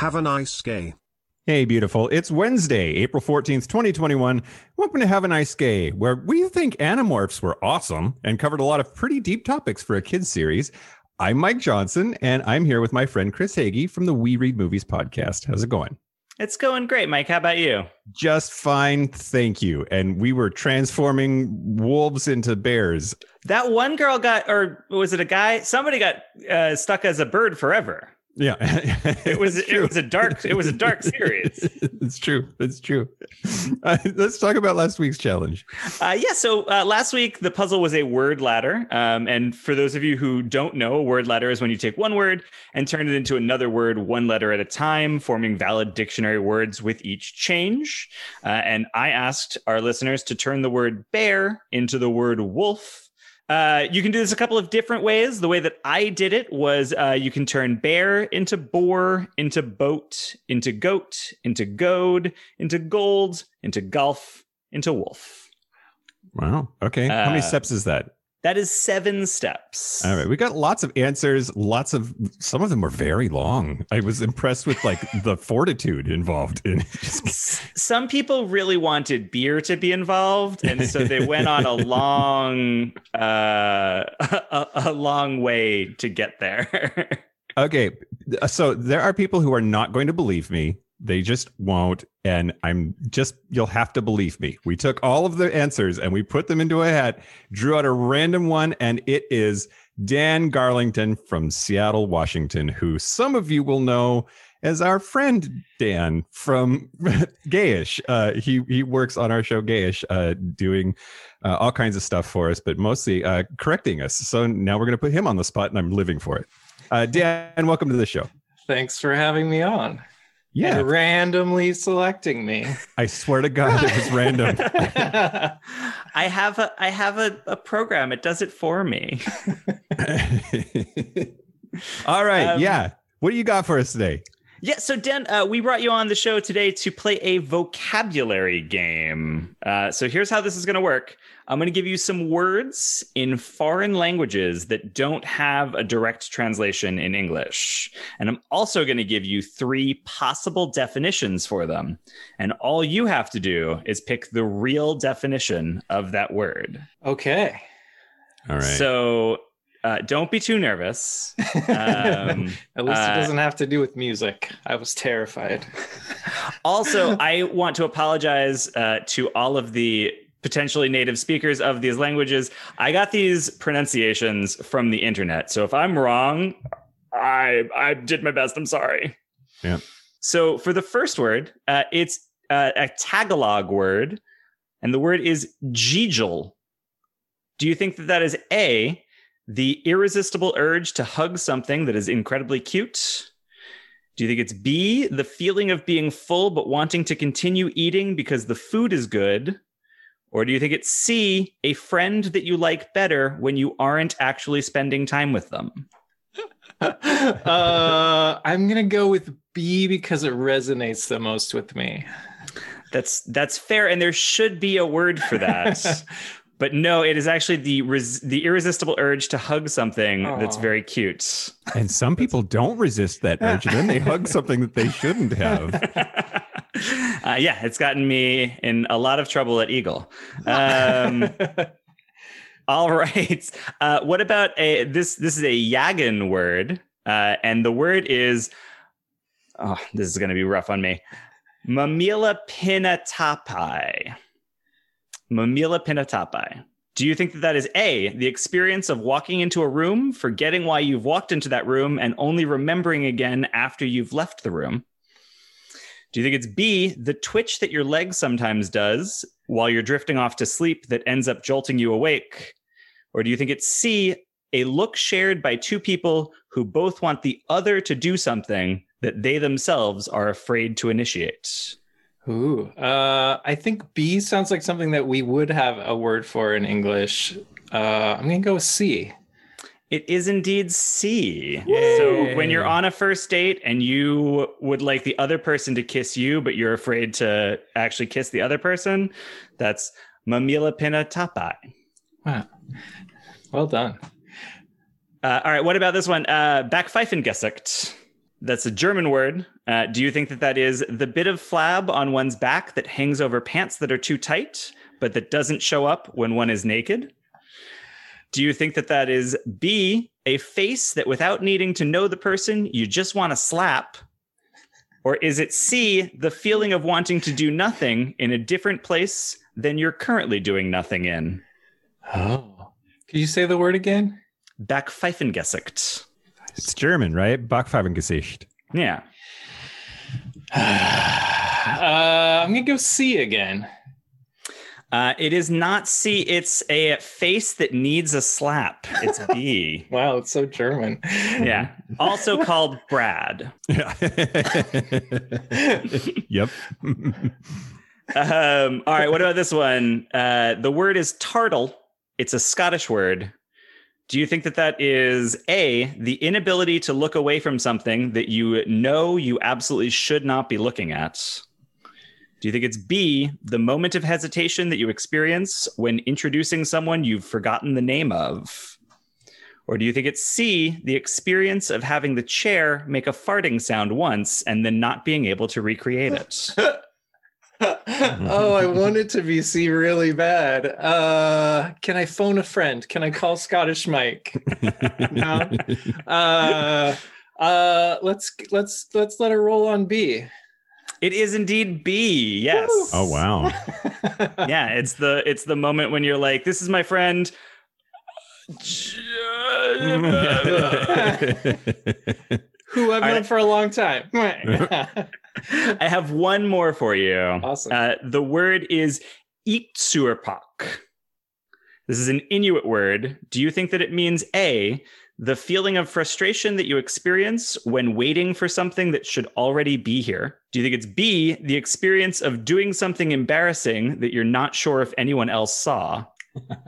Have a nice day. Hey, beautiful. It's Wednesday, April 14th, 2021. Welcome to Have a Nice Gay, where we think Animorphs were awesome and covered a lot of pretty deep topics for a kids series. I'm Mike Johnson, and I'm here with my friend Chris Hagee from the We Read Movies podcast. How's it going? It's going great, Mike. How about you? Just fine, thank you. And we were transforming wolves into bears. That one girl got, or was it a guy? Somebody got uh, stuck as a bird forever. Yeah, it was it was a dark it was a dark series. it's true. It's true. Uh, let's talk about last week's challenge. Uh, yeah. So uh, last week the puzzle was a word ladder, um, and for those of you who don't know, a word ladder is when you take one word and turn it into another word, one letter at a time, forming valid dictionary words with each change. Uh, and I asked our listeners to turn the word bear into the word wolf uh, you can do this a couple of different ways. The way that I did it was uh, you can turn bear into boar, into boat, into goat, into goad, into gold, into golf, into wolf. Wow. Okay. How many uh, steps is that? That is seven steps. All right. We got lots of answers. Lots of some of them were very long. I was impressed with like the fortitude involved in Some people really wanted beer to be involved. And so they went on a long, uh, a, a long way to get there. okay. So there are people who are not going to believe me they just won't. And I'm just, you'll have to believe me. We took all of the answers and we put them into a hat, drew out a random one, and it is Dan Garlington from Seattle, Washington, who some of you will know as our friend Dan from Gayish. Uh, he he works on our show Gayish, uh, doing uh, all kinds of stuff for us, but mostly uh, correcting us. So now we're going to put him on the spot, and I'm living for it. Uh, Dan, welcome to the show. Thanks for having me on. Yeah. And randomly selecting me. I swear to God, it was random. I have a I have a, a program. It does it for me. All right. Um, yeah. What do you got for us today? Yeah, so Dan, uh, we brought you on the show today to play a vocabulary game. Uh, so here's how this is going to work. I'm going to give you some words in foreign languages that don't have a direct translation in English. And I'm also going to give you three possible definitions for them. And all you have to do is pick the real definition of that word. Okay. All right. So uh, don't be too nervous. Um, At least it uh, doesn't have to do with music. I was terrified. also, I want to apologize uh, to all of the potentially native speakers of these languages. I got these pronunciations from the internet. So if I'm wrong, I I did my best. I'm sorry. Yeah. So for the first word, uh, it's uh, a Tagalog word, and the word is jijal. Do you think that that is A, the irresistible urge to hug something that is incredibly cute? Do you think it's B, the feeling of being full but wanting to continue eating because the food is good? Or do you think it's C, a friend that you like better when you aren't actually spending time with them? uh, I'm gonna go with B because it resonates the most with me. That's that's fair, and there should be a word for that. But no, it is actually the res- the irresistible urge to hug something Aww. that's very cute. And some people don't resist that urge, and then they hug something that they shouldn't have. Uh, yeah, it's gotten me in a lot of trouble at Eagle. Um, all right. Uh, what about a this? This is a Yagan word, uh, and the word is. Oh, this is going to be rough on me. Mamila pinatapai. Mamihlapinatapai. Do you think that that is A, the experience of walking into a room, forgetting why you've walked into that room, and only remembering again after you've left the room? Do you think it's B, the twitch that your leg sometimes does while you're drifting off to sleep that ends up jolting you awake? Or do you think it's C, a look shared by two people who both want the other to do something that they themselves are afraid to initiate? Ooh, uh, I think B sounds like something that we would have a word for in English. Uh, I'm going to go with C. It is indeed C. Yay. So when you're on a first date and you would like the other person to kiss you, but you're afraid to actually kiss the other person, that's Mamihlapinatapai. Wow. Well done. Uh, all right. What about this one? Uh, Backpfeifengesicht. That's a German word. Uh, do you think that that is the bit of flab on one's back that hangs over pants that are too tight, but that doesn't show up when one is naked? Do you think that that is B, a face that without needing to know the person, you just want to slap? Or is it C, the feeling of wanting to do nothing in a different place than you're currently doing nothing in? Oh. Could you say the word again? Backpfeifengesicht. It's German, right? Backpfeifengesicht. Yeah. uh, I'm going to go C again. Uh, it is not C. It's a face that needs a slap. It's B. wow, it's so German. yeah. Also called Brad. Yeah. yep. Um, all right. What about this one? Uh, the word is tartle. It's a Scottish word. Do you think that that is A, the inability to look away from something that you know you absolutely should not be looking at? Do you think it's B, the moment of hesitation that you experience when introducing someone you've forgotten the name of? Or do you think it's C, the experience of having the chair make a farting sound once and then not being able to recreate it? oh, I want it to be C really bad. Uh, can I phone a friend? Can I call Scottish Mike? no. Uh, uh, let's let's let's let her roll on B. It is indeed B. Yes. Oh wow. yeah, it's the it's the moment when you're like, "This is my friend." Who I've known right. for a long time. I have one more for you. Awesome. Uh, the word is Iktsuarpok. This is an Inuit word. Do you think that it means A, the feeling of frustration that you experience when waiting for something that should already be here? Do you think it's B, the experience of doing something embarrassing that you're not sure if anyone else saw?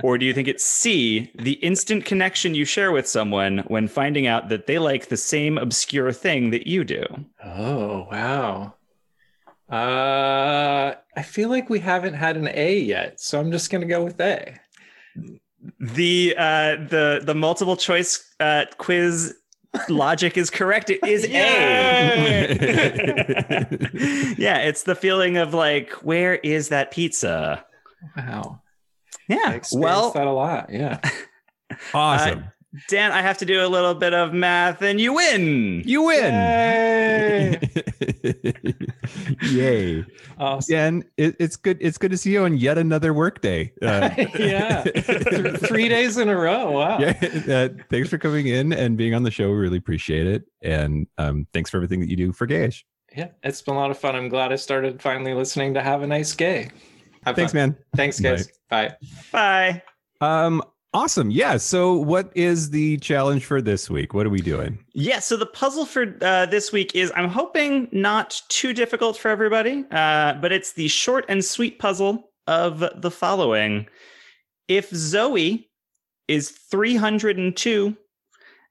Or do you think it's C, the instant connection you share with someone when finding out that they like the same obscure thing that you do? oh wow. Uh, I feel like we haven't had an A yet, so I'm just gonna go with A. The uh, the the multiple choice uh, quiz logic is correct. It is A. yeah, it's the feeling of like, where is that pizza? Wow. Yeah. Well, that a lot. Yeah. awesome. Dan, I have to do a little bit of math, and you win. you win. Yay! Yay. awesome. Dan, it, it's good. It's good to see you on yet another workday. Uh, yeah. Th- Three days in a row. Wow. yeah. Uh, thanks for coming in and being on the show. We really appreciate it. And um, thanks for everything that you do for Gayish. Yeah, it's been a lot of fun. I'm glad I started finally listening to Have a Nice Gay. Have Thanks, fun. man. Thanks, guys. Bye. Bye. Um, awesome. Yeah. So, what is the challenge for this week? What are we doing? Yeah, so the puzzle for uh, this week is I'm hoping not too difficult for everybody, uh, but it's the short and sweet puzzle of the following. If Zoe is 302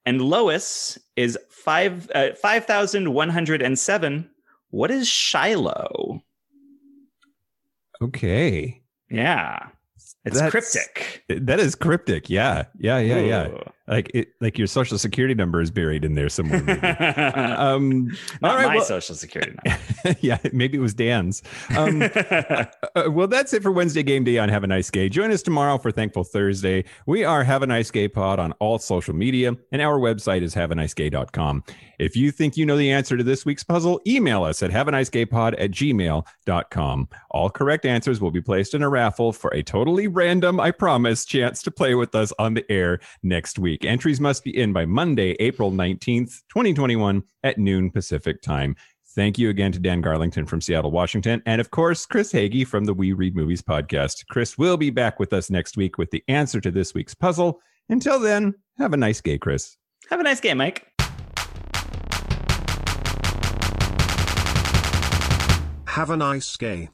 and Lois is five uh, 5,107, what is Shiloh? Okay. Yeah, it's That's- cryptic. That is cryptic. Yeah. Yeah. Yeah. Yeah. Ooh. Like it, like your social security number is buried in there somewhere. um, Not all right, my well- social security number. yeah, maybe it was Dan's. Um, uh, well, that's it for Wednesday Game Day on Have a Nice Gay. Join us tomorrow for Thankful Thursday. We are Have a Nice Gay Pod on all social media, and our website is haveanicegay.com. If you think you know the answer to this week's puzzle, email us at haveanicegaypod at gmail.com. All correct answers will be placed in a raffle for a totally random, I promise, chance to play with us on the air next week. Entries must be in by Monday, April 19th, 2021 at noon Pacific time. Thank you again to Dan Garlington from Seattle, Washington, and of course, Chris Hagee from the We Read Movies podcast. Chris will be back with us next week with the answer to this week's puzzle. Until then, have a nice day, Chris. Have a nice game, Mike. Have a nice gay.